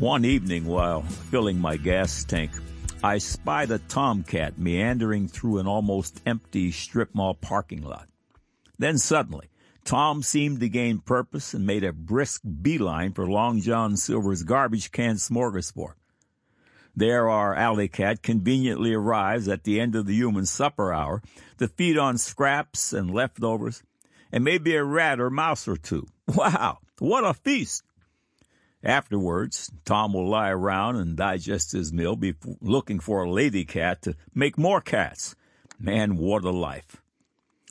One evening while filling my gas tank, I spied a tomcat meandering through an almost empty strip mall parking lot. Then suddenly, Tom seemed to gain purpose and made a brisk beeline for Long John Silver's garbage can smorgasbord. There our alley cat conveniently arrives at the end of the human supper hour to feed on scraps and leftovers, and maybe a rat or mouse or two. Wow, what a feast! Afterwards, Tom will lie around and digest his meal, looking for a lady cat to make more cats. Man, what a life.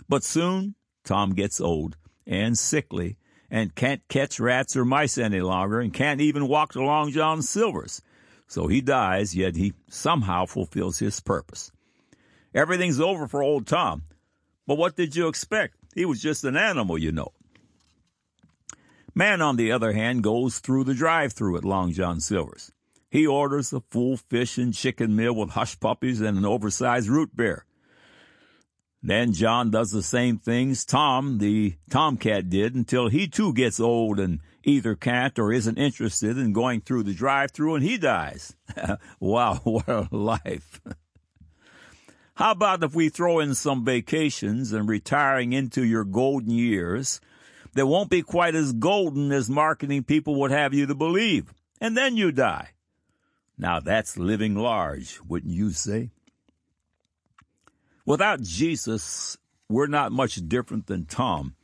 But soon, Tom gets old and sickly and can't catch rats or mice any longer and can't even walk to Long John Silver's. So he dies, yet he somehow fulfills his purpose. Everything's over for old Tom. But what did you expect? He was just an animal, you know. Man, on the other hand, goes through the drive-through at Long John Silver's. He orders a full fish and chicken meal with hush puppies and an oversized root beer. Then John does the same things Tom, the tomcat, did until he too gets old and either can't or isn't interested in going through the drive-through and he dies. wow, what a life. How about if we throw in some vacations and retiring into your golden years that won't be quite as golden as marketing people would have you to believe. And then you die. Now that's living large, wouldn't you say? Without Jesus, we're not much different than Tom.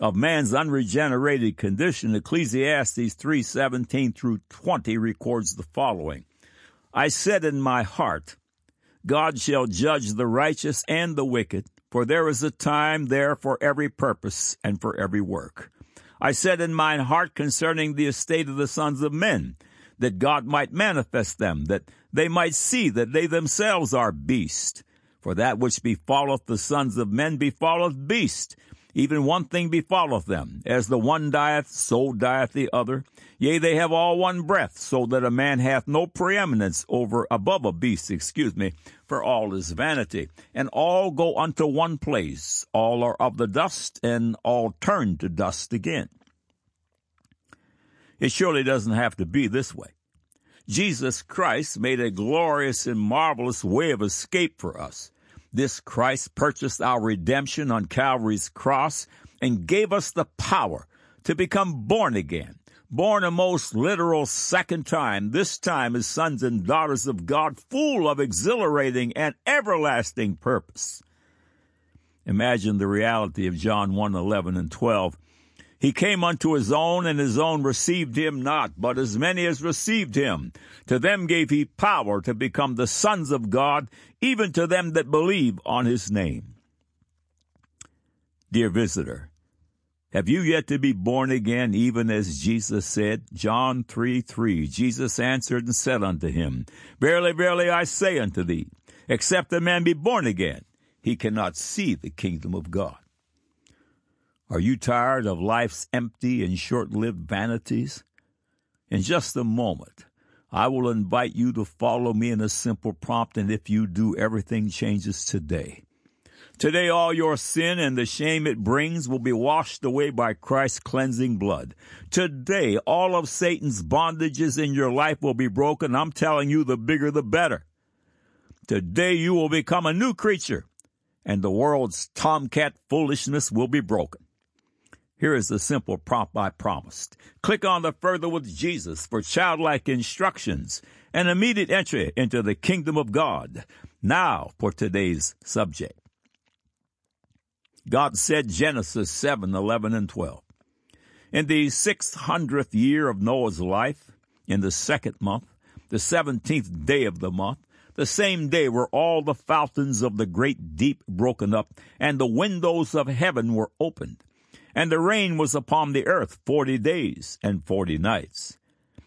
Of man's unregenerated condition, Ecclesiastes 3:17 through 20 records the following. I said in my heart, God shall judge the righteous and the wicked for there is a time there for every purpose and for every work. I said in mine heart concerning the estate of the sons of men, that God might manifest them, that they might see that they themselves are beasts. For that which befalleth the sons of men befalleth beast, even one thing befalleth them. As the one dieth, so dieth the other. Yea, they have all one breath, so that a man hath no preeminence over above a beast, excuse me, for all is vanity. And all go unto one place. All are of the dust, and all turn to dust again. It surely doesn't have to be this way. Jesus Christ made a glorious and marvelous way of escape for us. This Christ purchased our redemption on Calvary's cross and gave us the power to become born again, born a most literal second time, this time as sons and daughters of God, full of exhilarating and everlasting purpose. Imagine the reality of John 1 11 and 12 he came unto his own, and his own received him not, but as many as received him, to them gave he power to become the sons of God, even to them that believe on his name. Dear visitor, have you yet to be born again, even as Jesus said? John 3 3. Jesus answered and said unto him, Verily, verily, I say unto thee, except a man be born again, he cannot see the kingdom of God. Are you tired of life's empty and short lived vanities? In just a moment, I will invite you to follow me in a simple prompt, and if you do, everything changes today. Today, all your sin and the shame it brings will be washed away by Christ's cleansing blood. Today, all of Satan's bondages in your life will be broken. I'm telling you, the bigger the better. Today, you will become a new creature, and the world's tomcat foolishness will be broken. Here is the simple prop I promised. Click on the Further with Jesus for childlike instructions and immediate entry into the kingdom of God. Now for today's subject. God said Genesis 7, 11 and 12. In the 600th year of Noah's life, in the second month, the 17th day of the month, the same day were all the fountains of the great deep broken up, and the windows of heaven were opened and the rain was upon the earth forty days and forty nights.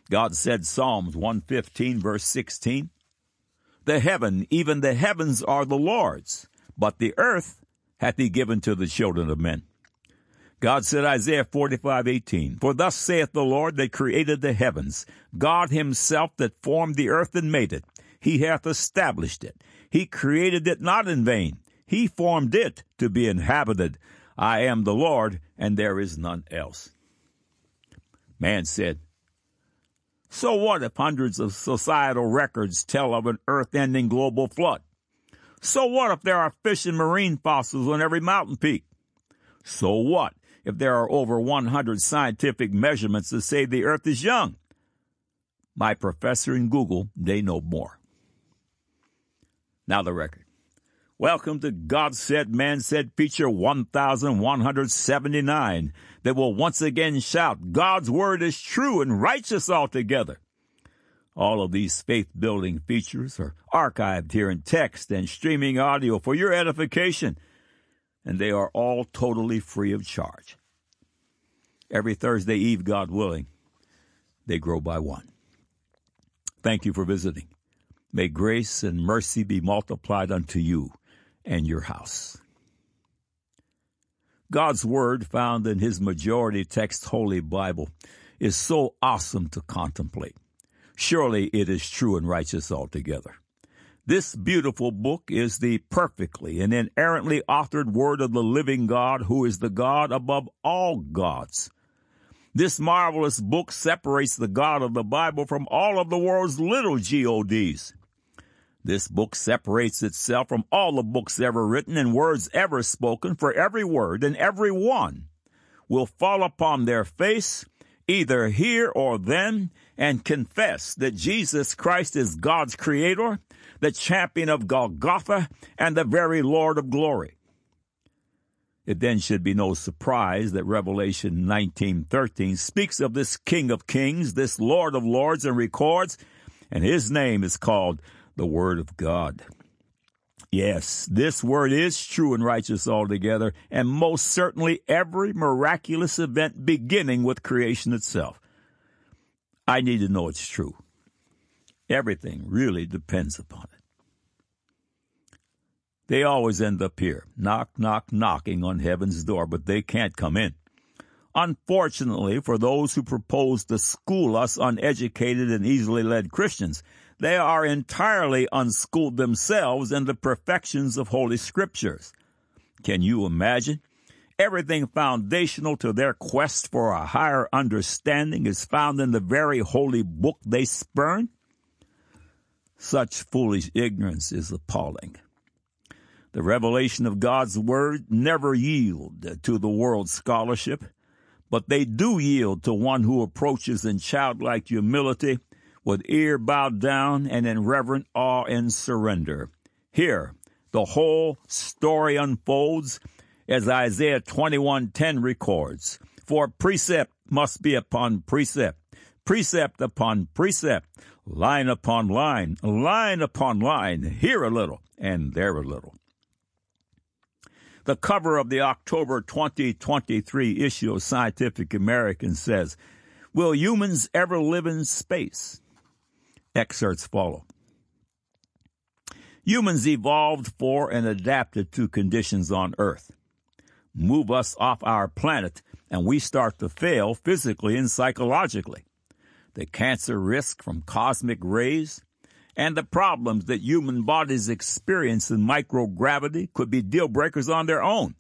God said Psalms 115 verse 16, The heaven, even the heavens are the Lord's, but the earth hath he given to the children of men. God said Isaiah 45, 18, For thus saith the Lord that created the heavens, God himself that formed the earth and made it. He hath established it. He created it not in vain. He formed it to be inhabited. I am the Lord, and there is none else. Man said, So what if hundreds of societal records tell of an earth ending global flood? So what if there are fish and marine fossils on every mountain peak? So what if there are over 100 scientific measurements that say the earth is young? My professor in Google, they know more. Now the record. Welcome to God Said, Man Said feature 1179 that will once again shout, God's word is true and righteous altogether. All of these faith building features are archived here in text and streaming audio for your edification, and they are all totally free of charge. Every Thursday Eve, God willing, they grow by one. Thank you for visiting. May grace and mercy be multiplied unto you and your house. God's Word, found in His majority text Holy Bible, is so awesome to contemplate. Surely it is true and righteous altogether. This beautiful book is the perfectly and inerrantly authored Word of the living God, who is the God above all gods. This marvelous book separates the God of the Bible from all of the world's little gods. This book separates itself from all the books ever written and words ever spoken, for every word and every one will fall upon their face, either here or then, and confess that Jesus Christ is God's creator, the champion of Golgotha, and the very Lord of glory. It then should be no surprise that Revelation 19:13 speaks of this King of Kings, this Lord of Lords and records, and his name is called the Word of God. Yes, this word is true and righteous altogether, and most certainly every miraculous event beginning with creation itself. I need to know it's true. Everything really depends upon it. They always end up here, knock, knock, knocking on heaven's door, but they can't come in. Unfortunately, for those who propose to school us uneducated and easily led Christians, they are entirely unschooled themselves in the perfections of Holy Scriptures. Can you imagine? Everything foundational to their quest for a higher understanding is found in the very holy book they spurn? Such foolish ignorance is appalling. The revelation of God's Word never yield to the world's scholarship, but they do yield to one who approaches in childlike humility with ear bowed down and in reverent awe and surrender. Here, the whole story unfolds as Isaiah 21:10 records. For precept must be upon precept, precept upon precept, line upon line, line upon line, here a little and there a little. The cover of the October 2023 issue of Scientific American says, Will humans ever live in space? Excerpts follow. Humans evolved for and adapted to conditions on Earth. Move us off our planet and we start to fail physically and psychologically. The cancer risk from cosmic rays and the problems that human bodies experience in microgravity could be deal breakers on their own.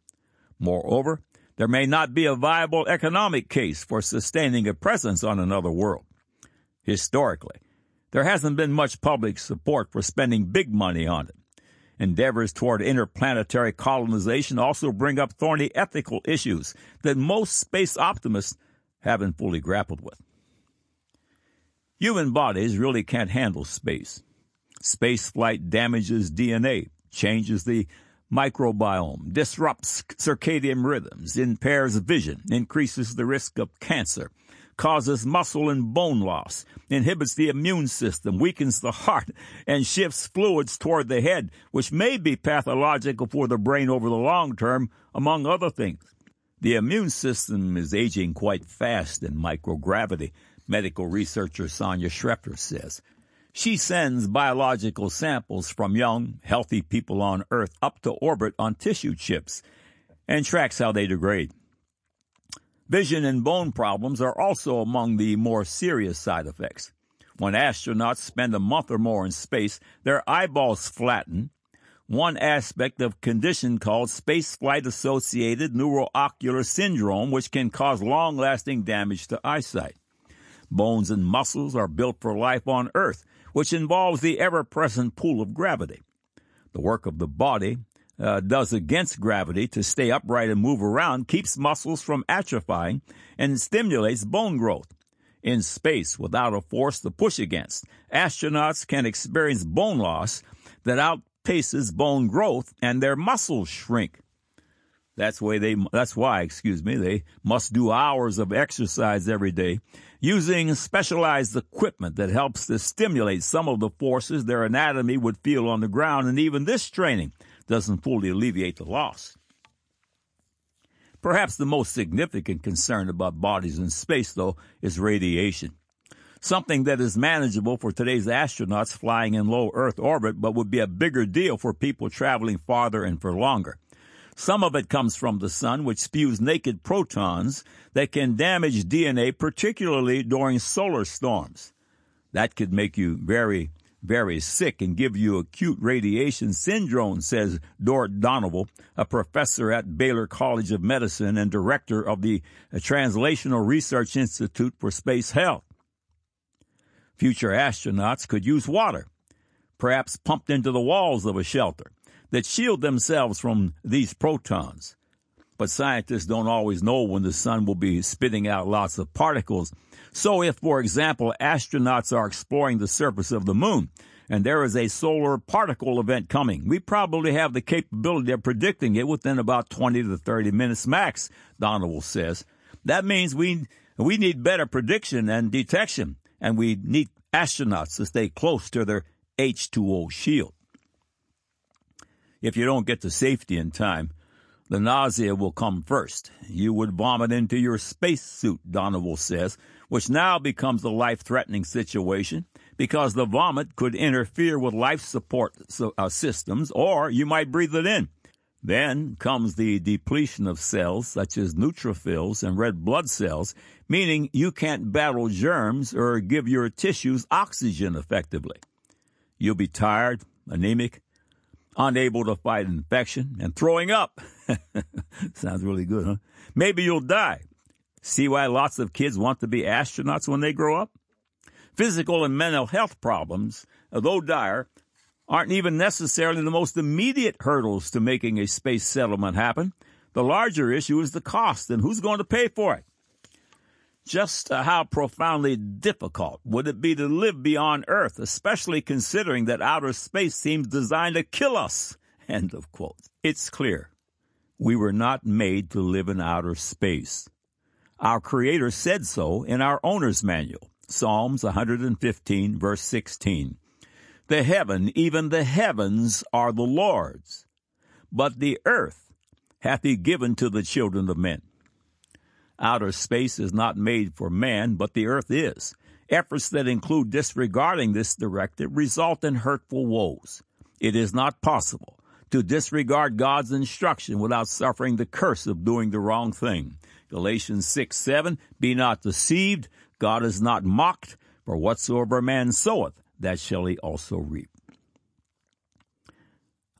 Moreover, there may not be a viable economic case for sustaining a presence on another world. Historically, there hasn't been much public support for spending big money on it. Endeavors toward interplanetary colonization also bring up thorny ethical issues that most space optimists haven't fully grappled with. Human bodies really can't handle space. Space flight damages DNA, changes the microbiome, disrupts circadian rhythms, impairs vision, increases the risk of cancer, causes muscle and bone loss, inhibits the immune system, weakens the heart, and shifts fluids toward the head, which may be pathological for the brain over the long term, among other things. The immune system is aging quite fast in microgravity, medical researcher Sonia Schrepfer says. She sends biological samples from young, healthy people on Earth up to orbit on tissue chips and tracks how they degrade. Vision and bone problems are also among the more serious side effects. When astronauts spend a month or more in space, their eyeballs flatten, one aspect of condition called spaceflight associated neuroocular syndrome, which can cause long lasting damage to eyesight. Bones and muscles are built for life on Earth, which involves the ever present pull of gravity. The work of the body uh, does against gravity to stay upright and move around keeps muscles from atrophying and stimulates bone growth. In space, without a force to push against, astronauts can experience bone loss that outpaces bone growth and their muscles shrink. That's why they, that's why, excuse me, they must do hours of exercise every day using specialized equipment that helps to stimulate some of the forces their anatomy would feel on the ground. And even this training doesn't fully alleviate the loss. Perhaps the most significant concern about bodies in space, though, is radiation. Something that is manageable for today's astronauts flying in low Earth orbit, but would be a bigger deal for people traveling farther and for longer. Some of it comes from the sun, which spews naked protons that can damage DNA, particularly during solar storms. That could make you very very sick and give you acute radiation syndrome, says Dorit Donoviel, a professor at Baylor College of Medicine and director of the Translational Research Institute for Space Health. Future astronauts could use water, perhaps pumped into the walls of a shelter, that shield themselves from these protons. But scientists don't always know when the sun will be spitting out lots of particles so if, for example, astronauts are exploring the surface of the moon, and there is a solar particle event coming. We probably have the capability of predicting it within about 20 to 30 minutes max, Donoviel says. That means we, we need better prediction and detection, and we need astronauts to stay close to their H2O shield. If you don't get to safety in time, the nausea will come first. You would vomit into your spacesuit, Donoviel says, which now becomes a life-threatening situation because the vomit could interfere with life support uh, systems or you might breathe it in. Then comes the depletion of cells such as neutrophils and red blood cells, meaning you can't battle germs or give your tissues oxygen effectively. You'll be tired, anemic, unable to fight infection, and throwing up. Sounds really good, huh? Maybe you'll die. See why lots of kids want to be astronauts when they grow up? Physical and mental health problems, though dire, aren't even necessarily the most immediate hurdles to making a space settlement happen. The larger issue is the cost and who's going to pay for it. Just uh, how profoundly difficult would it be to live beyond Earth, especially considering that outer space seems designed to kill us? End of quote. It's clear. We were not made to live in outer space. Our Creator said so in our owner's manual, Psalms 115, verse 16. The heaven, even the heavens, are the Lord's, but the earth hath he given to the children of men. Outer space is not made for man, but the earth is. Efforts that include disregarding this directive result in hurtful woes. It is not possible to disregard God's instruction without suffering the curse of doing the wrong thing. Galatians 6 7, Be not deceived, God is not mocked, for whatsoever a man soweth, that shall he also reap.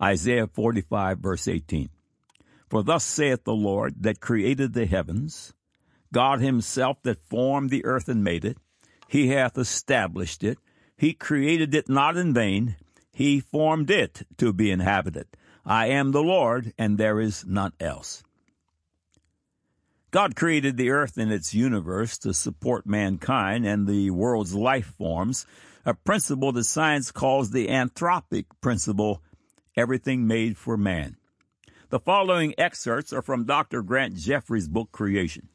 Isaiah 45 verse 18. For thus saith the Lord that created the heavens, God himself that formed the earth and made it, he hath established it, he created it not in vain, he formed it to be inhabited. I am the Lord, and there is none else. God created the earth and its universe to support mankind and the world's life forms, a principle that science calls the anthropic principle, everything made for man. The following excerpts are from Dr. Grant Jeffrey's book Creation.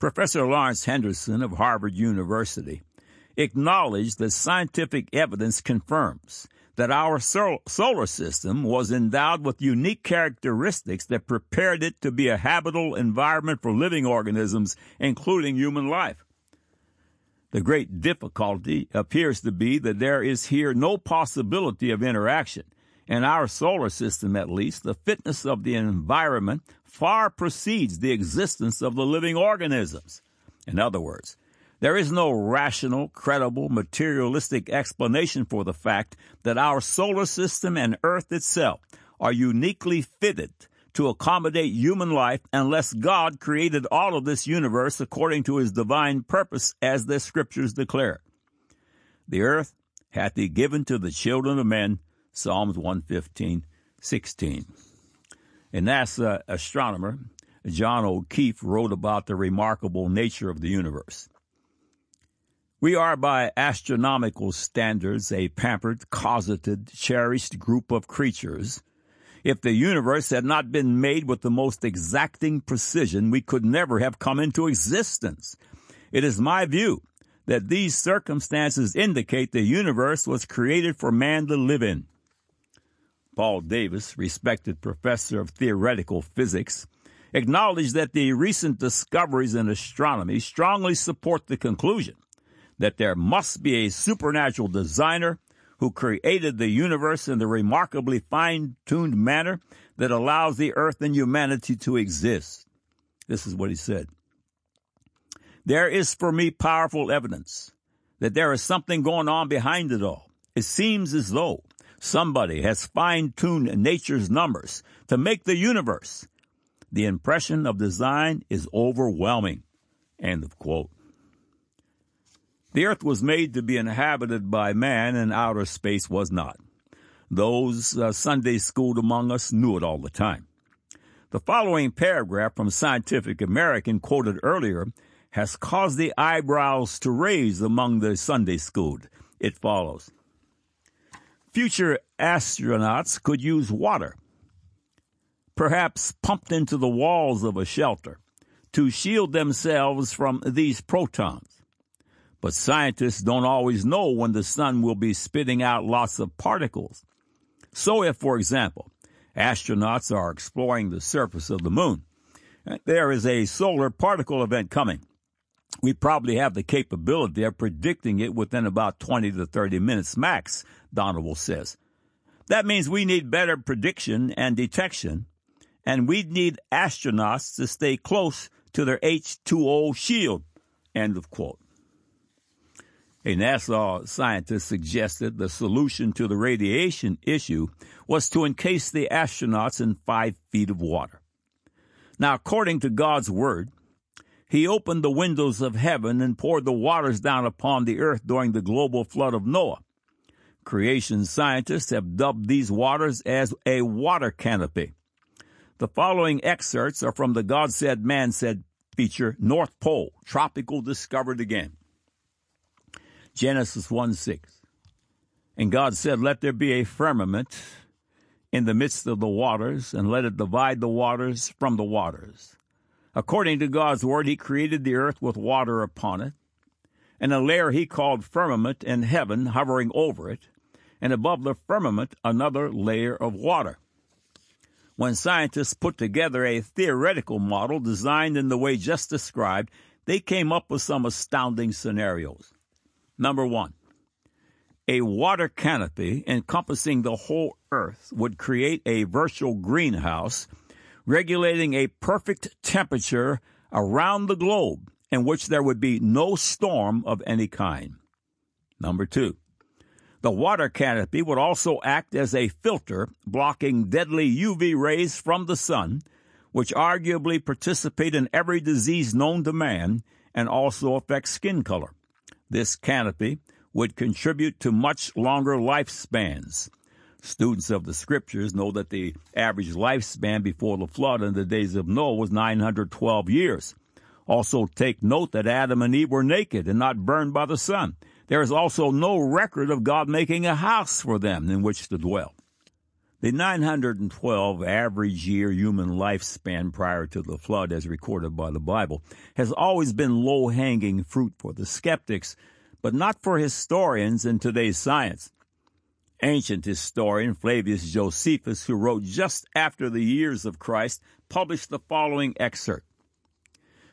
Professor Lawrence Henderson of Harvard University acknowledged that scientific evidence confirms that our solar system was endowed with unique characteristics that prepared it to be a habitable environment for living organisms, including human life. The great difficulty appears to be that there is here no possibility of interaction. In our solar system, at least, the fitness of the environment far precedes the existence of the living organisms. In other words, there is no rational, credible, materialistic explanation for the fact that our solar system and Earth itself are uniquely fitted to accommodate human life unless God created all of this universe according to his divine purpose as the scriptures declare. The earth hath he given to the children of men, Psalms 115, 16. A NASA uh, astronomer, John O'Keefe, wrote about the remarkable nature of the universe. We are, by astronomical standards, a pampered, cosseted, cherished group of creatures. If the universe had not been made with the most exacting precision, we could never have come into existence. It is my view that these circumstances indicate the universe was created for man to live in. Paul Davies, respected professor of theoretical physics, acknowledged that the recent discoveries in astronomy strongly support the conclusion that there must be a supernatural designer who created the universe in the remarkably fine-tuned manner that allows the earth and humanity to exist. This is what he said. There is for me powerful evidence that there is something going on behind it all. It seems as though somebody has fine-tuned nature's numbers to make the universe. The impression of design is overwhelming. End of quote. The earth was made to be inhabited by man and outer space was not. Those uh, Sunday schooled among us knew it all the time. The following paragraph from Scientific American quoted earlier has caused the eyebrows to raise among the Sunday schooled. It follows. Future astronauts could use water, perhaps pumped into the walls of a shelter, to shield themselves from these protons. But scientists don't always know when the sun will be spitting out lots of particles. So if, for example, astronauts are exploring the surface of the moon, there is a solar particle event coming. We probably have the capability of predicting it within about 20 to 30 minutes max, Donovan says. That means we need better prediction and detection, and we need astronauts to stay close to their H2O shield. End of quote. A NASA scientist suggested the solution to the radiation issue was to encase the astronauts in five feet of water. Now, according to God's word, he opened the windows of heaven and poured the waters down upon the earth during the global flood of Noah. Creation scientists have dubbed these waters as a water canopy. The following excerpts are from the God Said, Man Said feature, North Pole, Tropical Discovered Again. Genesis 1 6. And God said, Let there be a firmament in the midst of the waters, and let it divide the waters from the waters. According to God's word, He created the earth with water upon it, and a layer He called firmament in heaven hovering over it, and above the firmament another layer of water. When scientists put together a theoretical model designed in the way just described, they came up with some astounding scenarios. Number one, a water canopy encompassing the whole earth would create a virtual greenhouse regulating a perfect temperature around the globe in which there would be no storm of any kind. Number two, the water canopy would also act as a filter blocking deadly UV rays from the sun, which arguably participate in every disease known to man and also affect skin color. This canopy would contribute to much longer lifespans. Students of the scriptures know that the average lifespan before the flood in the days of Noah was 912 years. Also take note that Adam and Eve were naked and not burned by the sun. There is also no record of God making a house for them in which to dwell. The 912 average year human lifespan prior to the flood, as recorded by the Bible, has always been low hanging fruit for the skeptics, but not for historians in today's science. Ancient historian Flavius Josephus, who wrote just after the years of Christ, published the following excerpt.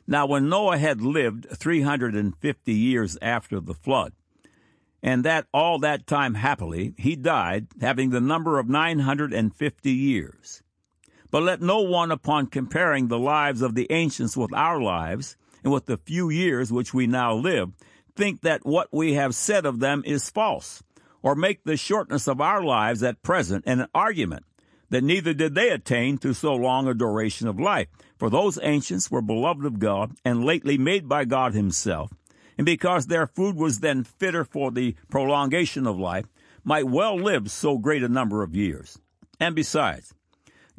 Now, when Noah had lived 350 years after the flood, and that all that time happily he died, having the number of 950 years. But let no one, upon comparing the lives of the ancients with our lives, and with the few years which we now live, think that what we have said of them is false, or make the shortness of our lives at present an argument that neither did they attain to so long a duration of life. For those ancients were beloved of God and lately made by God himself, and because their food was then fitter for the prolongation of life, might well live so great a number of years. And besides,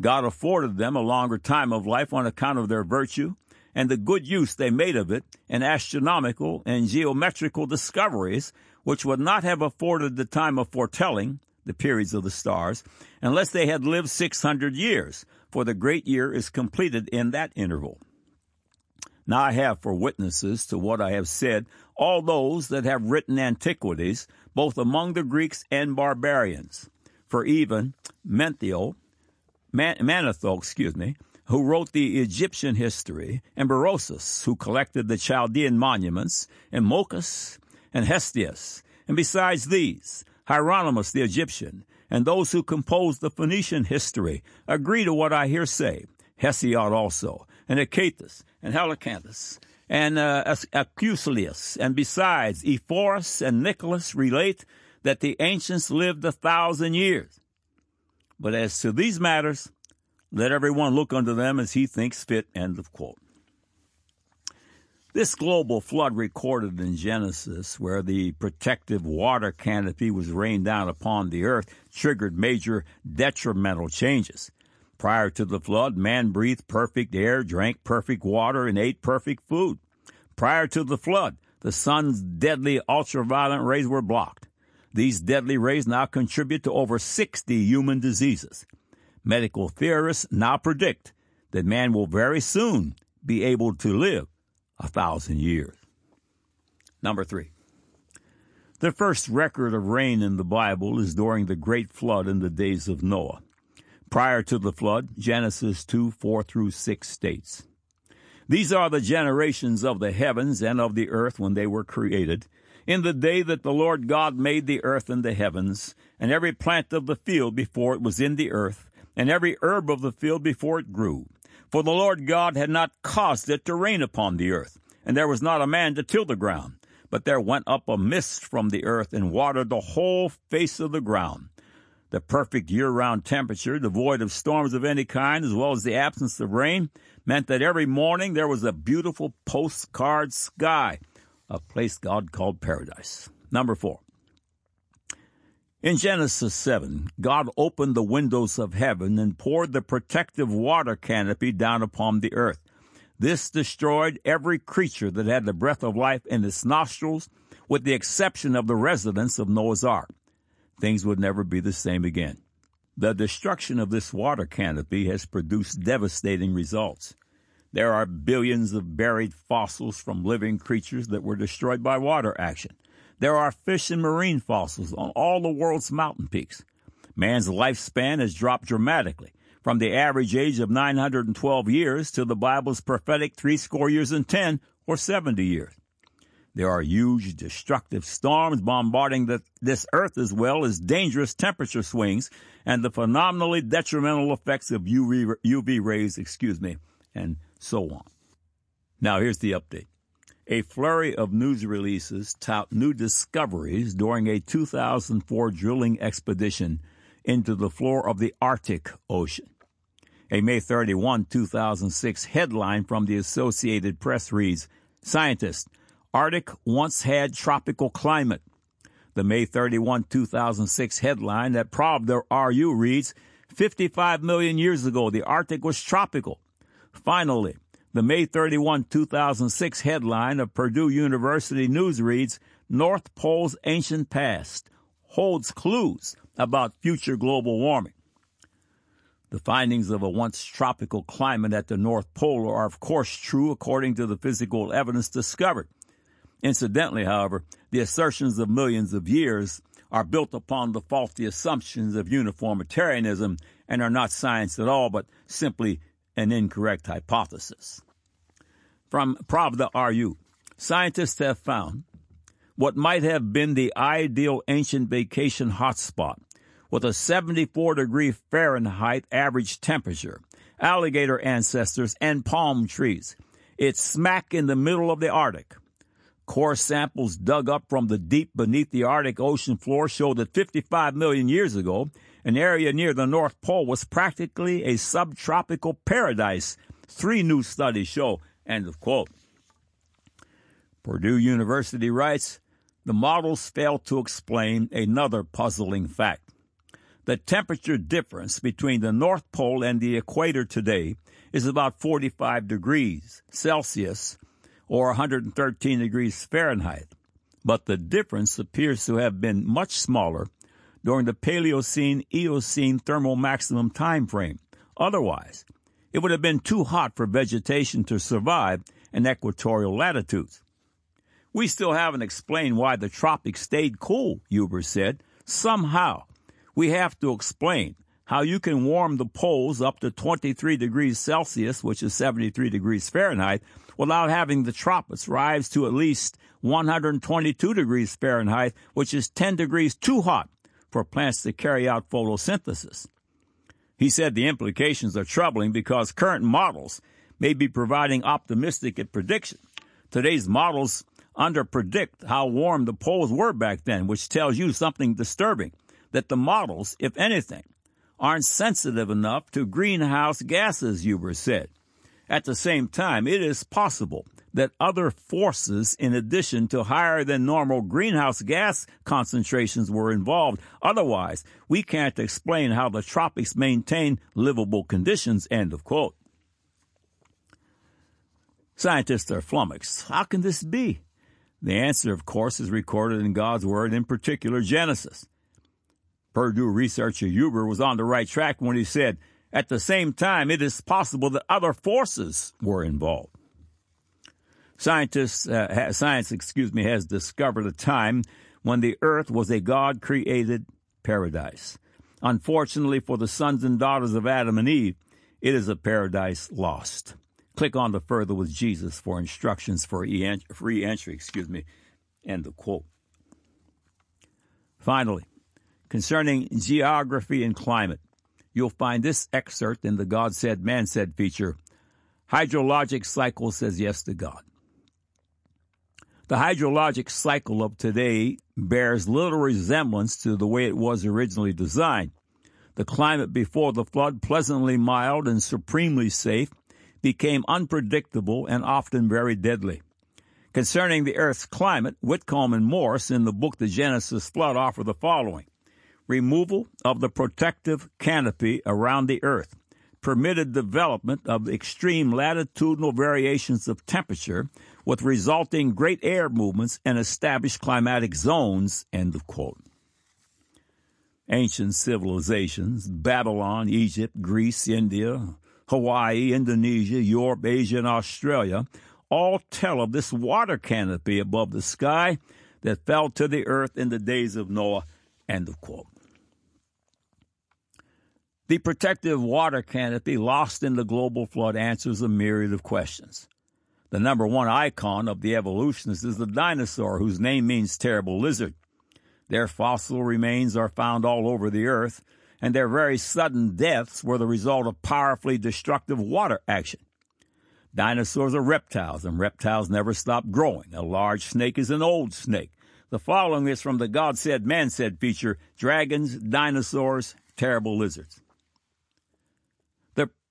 God afforded them a longer time of life on account of their virtue and the good use they made of it in astronomical and geometrical discoveries, which would not have afforded the time of foretelling the periods of the stars unless they had lived 600 years, for the great year is completed in that interval. Now I have for witnesses to what I have said all those that have written antiquities, both among the Greeks and barbarians. For even Menthio, Man- Manetho, excuse me, who wrote the Egyptian history, and Berosus, who collected the Chaldean monuments, and Mochus, and Hestius, and besides these, Hieronymus the Egyptian, and those who composed the Phoenician history agree to what I here say. Hesiod also, and Achatus, and Helicanthus, and uh, and besides, Ephorus and Nicholas relate that the ancients lived a thousand years. But as to these matters, let everyone look unto them as he thinks fit. End of quote. This global flood recorded in Genesis, where the protective water canopy was rained down upon the earth, triggered major detrimental changes. Prior to the flood, man breathed perfect air, drank perfect water, and ate perfect food. Prior to the flood, the sun's deadly ultraviolet rays were blocked. These deadly rays now contribute to over 60 human diseases. Medical theorists now predict that man will very soon be able to live a thousand years. Number three. The first record of rain in the Bible is during the great flood in the days of Noah. Prior to the flood, Genesis 2 4 through 6 states, These are the generations of the heavens and of the earth when they were created, in the day that the Lord God made the earth and the heavens, and every plant of the field before it was in the earth, and every herb of the field before it grew. For the Lord God had not caused it to rain upon the earth, and there was not a man to till the ground. But there went up a mist from the earth and watered the whole face of the ground. The perfect year round temperature, devoid of storms of any kind, as well as the absence of rain, meant that every morning there was a beautiful postcard sky, a place God called paradise. Number four. In Genesis 7, God opened the windows of heaven and poured the protective water canopy down upon the earth. This destroyed every creature that had the breath of life in its nostrils, with the exception of the residents of Noah's Ark. Things would never be the same again. The destruction of this water canopy has produced devastating results. There are billions of buried fossils from living creatures that were destroyed by water action. There are fish and marine fossils on all the world's mountain peaks. Man's lifespan has dropped dramatically from the average age of 912 years to the Bible's prophetic three score years and 10 or 70 years. There are huge destructive storms bombarding the, this earth as well as dangerous temperature swings and the phenomenally detrimental effects of UV, UV rays, excuse me, and so on. Now here's the update. A flurry of news releases tout new discoveries during a 2004 drilling expedition into the floor of the Arctic Ocean. A May 31, 2006 headline from the Associated Press reads, Scientists, Arctic once had tropical climate. The May 31, 2006 headline that the RU reads, 55 million years ago, the Arctic was tropical. Finally, the May 31, 2006 headline of Purdue University News reads, North Pole's ancient past holds clues about future global warming. The findings of a once tropical climate at the North Pole are of course true according to the physical evidence discovered. Incidentally, however, the assertions of millions of years are built upon the faulty assumptions of uniformitarianism and are not science at all, but simply an incorrect hypothesis. From Pravda RU, scientists have found what might have been the ideal ancient vacation hotspot with a 74 degree Fahrenheit average temperature, alligator ancestors, and palm trees. It's smack in the middle of the Arctic. Core samples dug up from the deep beneath the Arctic Ocean floor show that 55 million years ago, An area near the North Pole was practically a subtropical paradise, three new studies show. End of quote. Purdue University writes, the models fail to explain another puzzling fact. The temperature difference between the North Pole and the equator today is about 45 degrees Celsius or 113 degrees Fahrenheit, but the difference appears to have been much smaller during the Paleocene Eocene thermal maximum time frame. Otherwise, it would have been too hot for vegetation to survive in equatorial latitudes. We still haven't explained why the tropics stayed cool, Huber said. Somehow, we have to explain how you can warm the poles up to 23 degrees Celsius, which is 73 degrees Fahrenheit, without having the tropics rise to at least 122 degrees Fahrenheit, which is 10 degrees too hot for plants to carry out photosynthesis. He said the implications are troubling because current models may be providing optimistic predictions. Today's models underpredict how warm the poles were back then, which tells you something disturbing that the models, if anything, aren't sensitive enough to greenhouse gases, Huber said. At the same time, it is possible that other forces, in addition to higher than normal greenhouse gas concentrations, were involved. Otherwise, we can't explain how the tropics maintain livable conditions. End of quote. Scientists are flummoxed. How can this be? The answer, of course, is recorded in God's Word, in particular Genesis. Purdue researcher Huber was on the right track when he said, at the same time, it is possible that other forces were involved. Scientists, uh, science, excuse me, has discovered a time when the earth was a God created paradise. Unfortunately for the sons and daughters of Adam and Eve, it is a paradise lost. Click on the Further with Jesus for instructions for free entry, excuse me, end of quote. Finally, concerning geography and climate, you'll find this excerpt in the God Said, Man Said feature. Hydrologic cycle says yes to God. The hydrologic cycle of today bears little resemblance to the way it was originally designed. The climate before the flood, pleasantly mild and supremely safe, became unpredictable and often very deadly. Concerning the Earth's climate, Whitcomb and Morris in the book The Genesis Flood offer the following. Removal of the protective canopy around the Earth permitted development of extreme latitudinal variations of temperature with resulting great air movements and established climatic zones, end of quote. Ancient civilizations, Babylon, Egypt, Greece, India, Hawaii, Indonesia, Europe, Asia, and Australia all tell of this water canopy above the sky that fell to the earth in the days of Noah. End of quote. The protective water canopy lost in the global flood answers a myriad of questions. The number one icon of the evolutionists is the dinosaur, whose name means terrible lizard. Their fossil remains are found all over the earth, and their very sudden deaths were the result of powerfully destructive water action. Dinosaurs are reptiles, and reptiles never stop growing. A large snake is an old snake. The following is from the God Said, Man Said feature Dragons, Dinosaurs, Terrible Lizards.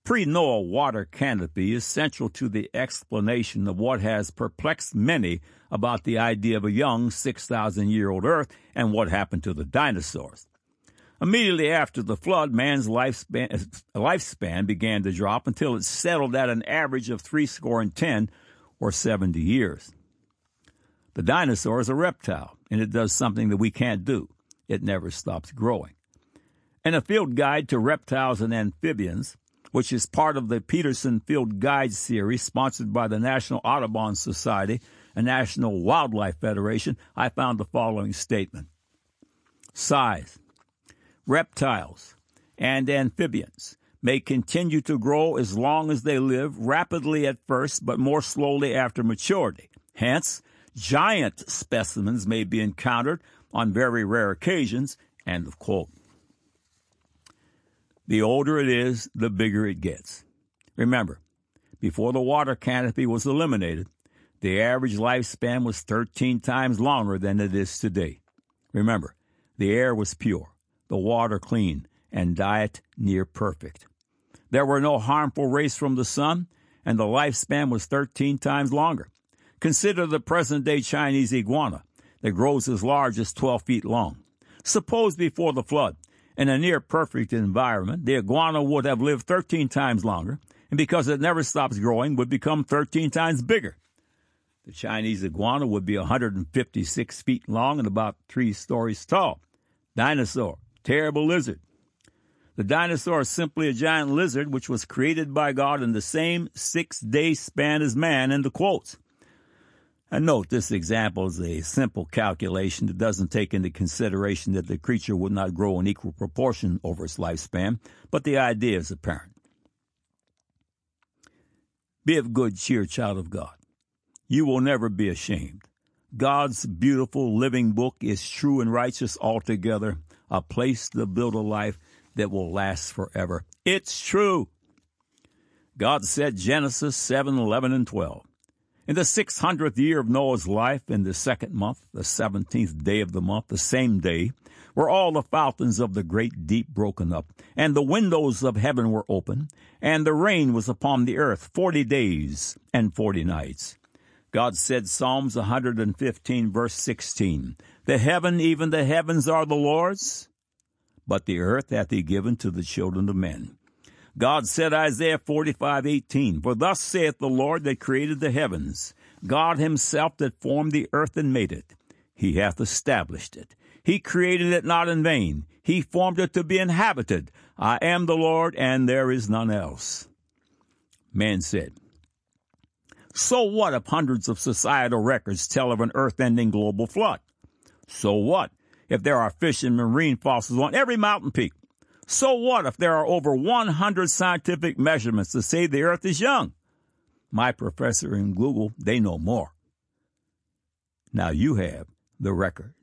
Pre Noah water canopy is central to the explanation of what has perplexed many about the idea of a young 6,000 year old Earth and what happened to the dinosaurs. Immediately after the flood, man's lifespan, lifespan began to drop until it settled at an average of three score and ten or 70 years. The dinosaur is a reptile, and it does something that we can't do. It never stops growing. In a field guide to reptiles and amphibians, which is part of the Peterson Field Guide series sponsored by the National Audubon Society and National Wildlife Federation, I found the following statement. Size reptiles, and amphibians may continue to grow as long as they live, rapidly at first, but more slowly after maturity. Hence, giant specimens may be encountered on very rare occasions. End of quote. The older it is, the bigger it gets. Remember, before the water canopy was eliminated, the average lifespan was 13 times longer than it is today. Remember, the air was pure the water clean, and diet near perfect. There were no harmful rays from the sun, and the lifespan was 13 times longer. Consider the present day Chinese iguana that grows as large as 12 feet long. Suppose before the flood, in a near perfect environment, the iguana would have lived 13 times longer, and because it never stops growing, would become 13 times bigger. The Chinese iguana would be 156 feet long and about three stories tall. Dinosaur, terrible lizard. The dinosaur is simply a giant lizard which was created by God in the same six day span as man in the quotes. And note this example is a simple calculation that doesn't take into consideration that the creature would not grow in equal proportion over its lifespan, but the idea is apparent. Be of good cheer, child of God. You will never be ashamed. God's beautiful living book is true and righteous altogether, a place to build a life that will last forever. It's true. God said Genesis 7, 11, and 12. In the six hundredth year of Noah's life, in the second month, the seventeenth day of the month, the same day, were all the fountains of the great deep broken up, and the windows of heaven were open, and the rain was upon the earth forty days and forty nights. God said, Psalms 115 verse 16, The heaven, even the heavens are the Lord's, but the earth hath he given to the children of men. God said, Isaiah 45, 18, For thus saith the Lord that created the heavens, God himself that formed the earth and made it. He hath established it. He created it not in vain. He formed it to be inhabited. I am the Lord, and there is none else. Man said, So what if hundreds of societal records tell of an earth ending global flood? So what if there are fish and marine fossils on every mountain peak? So what if there are over 100 scientific measurements to say the earth is young? My professor in Google, they know more. Now you have the record.